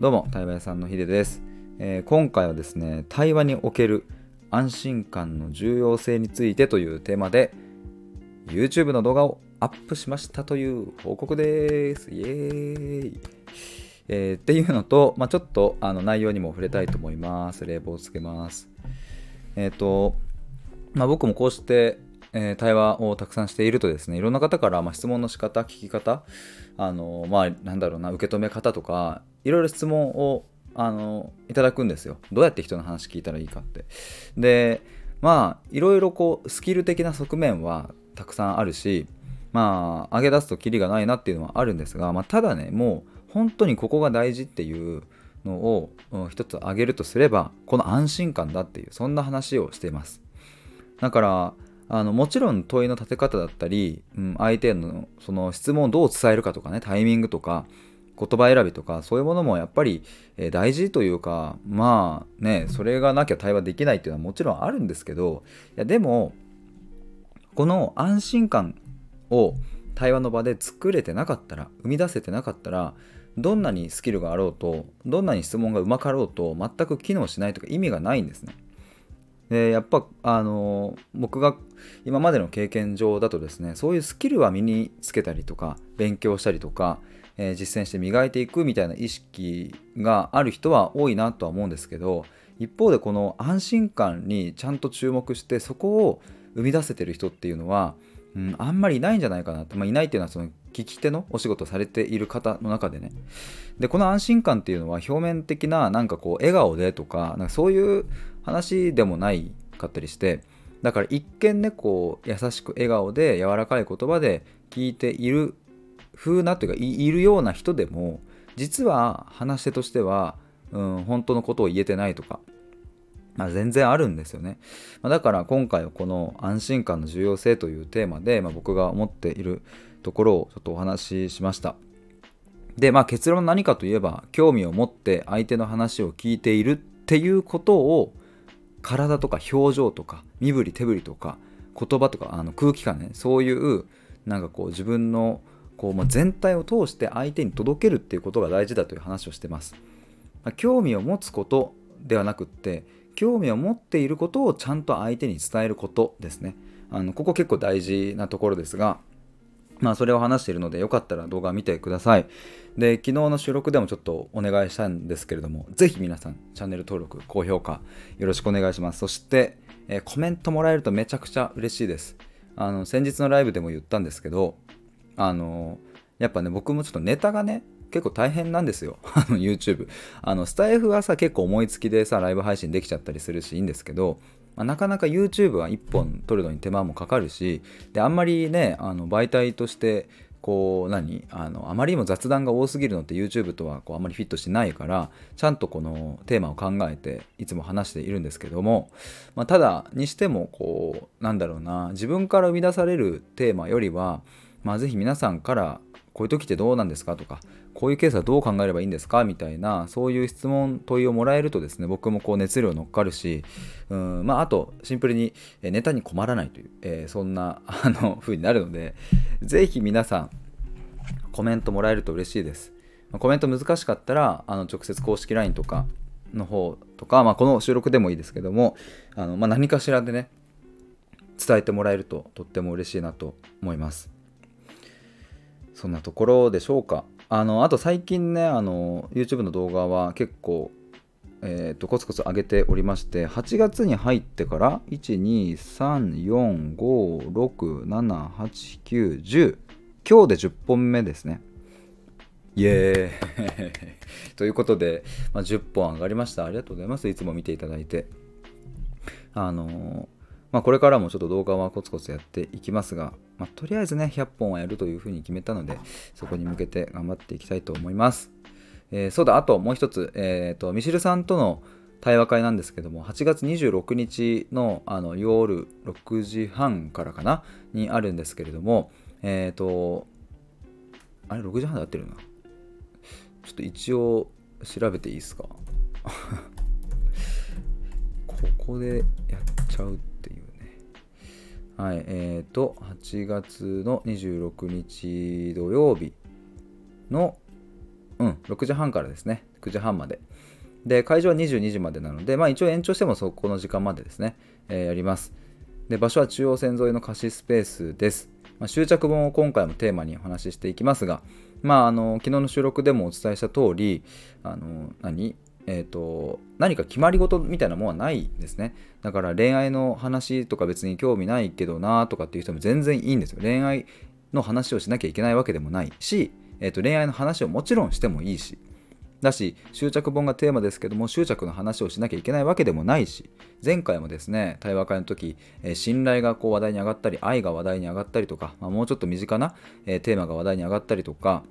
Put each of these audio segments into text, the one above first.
どうも、対話屋さんのヒデです、えー今回はですね、対話における安心感の重要性についてというテーマで、YouTube の動画をアップしましたという報告です。イエーイ。えーっていうのと、まあ、ちょっとあの内容にも触れたいと思います。冷房をつけます。えっ、と、まあ、僕もこうして、えー対話をたくさんしているとですねいろんな方から、まあ、質問の仕方聞き方あのまあなんだろうな受け止め方とかいろいろ質問をあのいただくんですよ。どうやって人の話聞いたらいいかって。でまあいろいろこうスキル的な側面はたくさんあるしまあ上げ出すとキリがないなっていうのはあるんですが、まあ、ただねもう本当にここが大事っていうのをうん一つ挙げるとすればこの安心感だっていうそんな話をしています。だからあのもちろん問いの立て方だったり、うん、相手のその質問をどう伝えるかとかねタイミングとか言葉選びとかそういうものもやっぱり、大事というかまあねそれがなきゃ対話できないっていうのはもちろんあるんですけどいやでもこの安心感を対話の場で作れてなかったら生み出せてなかったらどんなにスキルがあろうとどんなに質問がうまかろうと全く機能しないとか意味がないんですね。でやっぱあの僕が今までの経験上だとですねそういうスキルは身につけたりとか勉強したりとか、えー実践して磨いていくみたいな意識がある人は多いなとは思うんですけど一方でこの安心感にちゃんと注目してそこを生み出せてる人っていうのは、うん、あんまりいないんじゃないかなって、まあ、いないっていうのはその聞き手のお仕事されている方の中でね。でこの安心感っていうのは表面的ななんかこう笑顔でとかなんかそういう話でもないかったりしてだから一見ねこう優しく笑顔で柔らかい言葉で聞いている風なというかいるような人でも実は話し手としては、うん、本当のことを言えてないとか、まあ、全然あるんですよね、まあだから今回はこの安心感の重要性というテーマで、まあ、僕が思っているところをちょっとお話ししました。でまあ結論何かといえば興味を持って相手の話を聞いているっていうことを体とか表情とか身振り手振りとか言葉とかあの空気感ねそういうなんかこう自分のこう、まあ、全体を通して相手に届けるっていうことが大事だという話をしてます、まあ興味を持つことではなくって興味を持っていることをちゃんと相手に伝えることですねあのここ結構大事なところですがまあそれを話しているのでよかったら動画見てください。で、昨日の収録でもちょっとお願いしたんですけれども、ぜひ皆さんチャンネル登録、高評価よろしくお願いします。そして、えーコメントもらえるとめちゃくちゃ嬉しいです。あの、先日のライブでも言ったんですけど、あの、やっぱね、僕もちょっとネタがね、結構大変なんですよ。あの YouTube。あの、スタイフはさ、結構思いつきでさ、ライブ配信できちゃったりするし、いいんですけど、まあなかなか YouTube は1本撮るのに手間もかかるしであんまりねあの媒体としてこう何あのあまりにも雑談が多すぎるのって YouTube とはこうあまりフィットしないからちゃんとこのテーマを考えていつも話しているんですけども、まあ、ただにしてもこうなんだろうな自分から生み出されるテーマよりは、まあ、ぜひ皆さんからこういう時ってどうなんですかとかこういうケースはどう考えればいいんですかみたいなそういう質問問いをもらえるとですね僕もこう熱量乗っかるしうんまああとシンプルにネタに困らないという、えーそんなあの風になるのでぜひ皆さんコメントもらえると嬉しいです。コメント難しかったらあの直接公式 LINE とかの方とか、まあ、この収録でもいいですけどもあの、まあ、何かしらでね伝えてもらえるととっても嬉しいなと思います。そんなところでしょうか。あの、あと最近ね、あの、YouTube の動画は結構、えっ、と、コツコツ上げておりまして、8月に入ってから、1、2、3、4、5、6、7、8、9、10、今日で10本目ですね。イエーイ ということで、まあ、10本上がりました。ありがとうございます。いつも見ていただいて。あのーまあ、これからもちょっと動画はコツコツやっていきますが、まあ、とりあえずね、100本はやるというふうに決めたので、そこに向けて頑張っていきたいと思います。えーそうだ、あともう一つ、えっ、と、ミシルさんとの対話会なんですけども、8月26日のあの夜6時半からかな、にあるんですけれども、えっ、と、あれ、6時半で合ってるな。ちょっと一応調べていいですか？ここでやっちゃうっていうね。はい、えっ、と、8月の26日土曜日の、うん、6時半からですね。9時半まで。で、会場は22時までなので、まあ一応延長してもそこの時間までですね、えー、やります。で、場所は中央線沿いの貸しスペースです。まあ、執着本を今回もテーマにお話ししていきますが、まあ、あの昨日の収録でもお伝えした通り、あの何？えーと、何か決まり事みたいなものはないですね。だから恋愛の話とか別に興味ないけどなとかっていう人も全然いいんですよ。恋愛の話をしなきゃいけないわけでもないし、えーと、恋愛の話をもちろんしてもいいし、だし、執着本がテーマですけども、執着の話をしなきゃいけないわけでもないし、前回もですね、対話会の時、えー、信頼がこう話題に上がったり、愛が話題に上がったりとか、まあ、もうちょっと身近な、えー、テーマが話題に上がったりとか、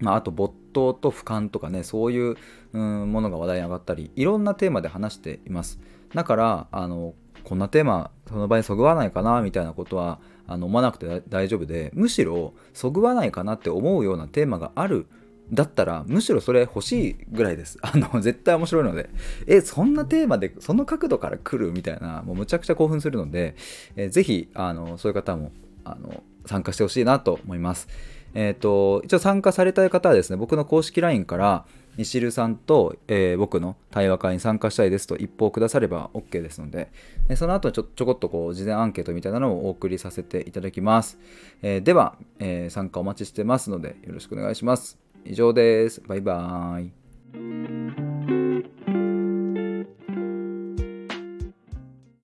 まあ、あと没頭と俯瞰とかねそういう、ものが話題に上がったりいろんなテーマで話していますだからあのこんなテーマその場にそぐわないかなみたいなことはあの思わなくて大丈夫でむしろそぐわないかなって思うようなテーマがあるだったらむしろそれ欲しいぐらいです。あの絶対面白いので。え、そんなテーマでその角度から来るみたいな、もうむちゃくちゃ興奮するので、えー、ぜひあのそういう方もあの参加してほしいなと思います。えっ、ー、と、一応参加されたい方はですね、僕の公式 LINE から、ミシルさんと、えー、僕の対話会に参加したいですと一報くだされば OK ですので、えその後ちょちょこっとこう事前アンケートみたいなのをお送りさせていただきます。えー、では、えー、参加お待ちしてますのでよろしくお願いします。以上です。バイバーイ。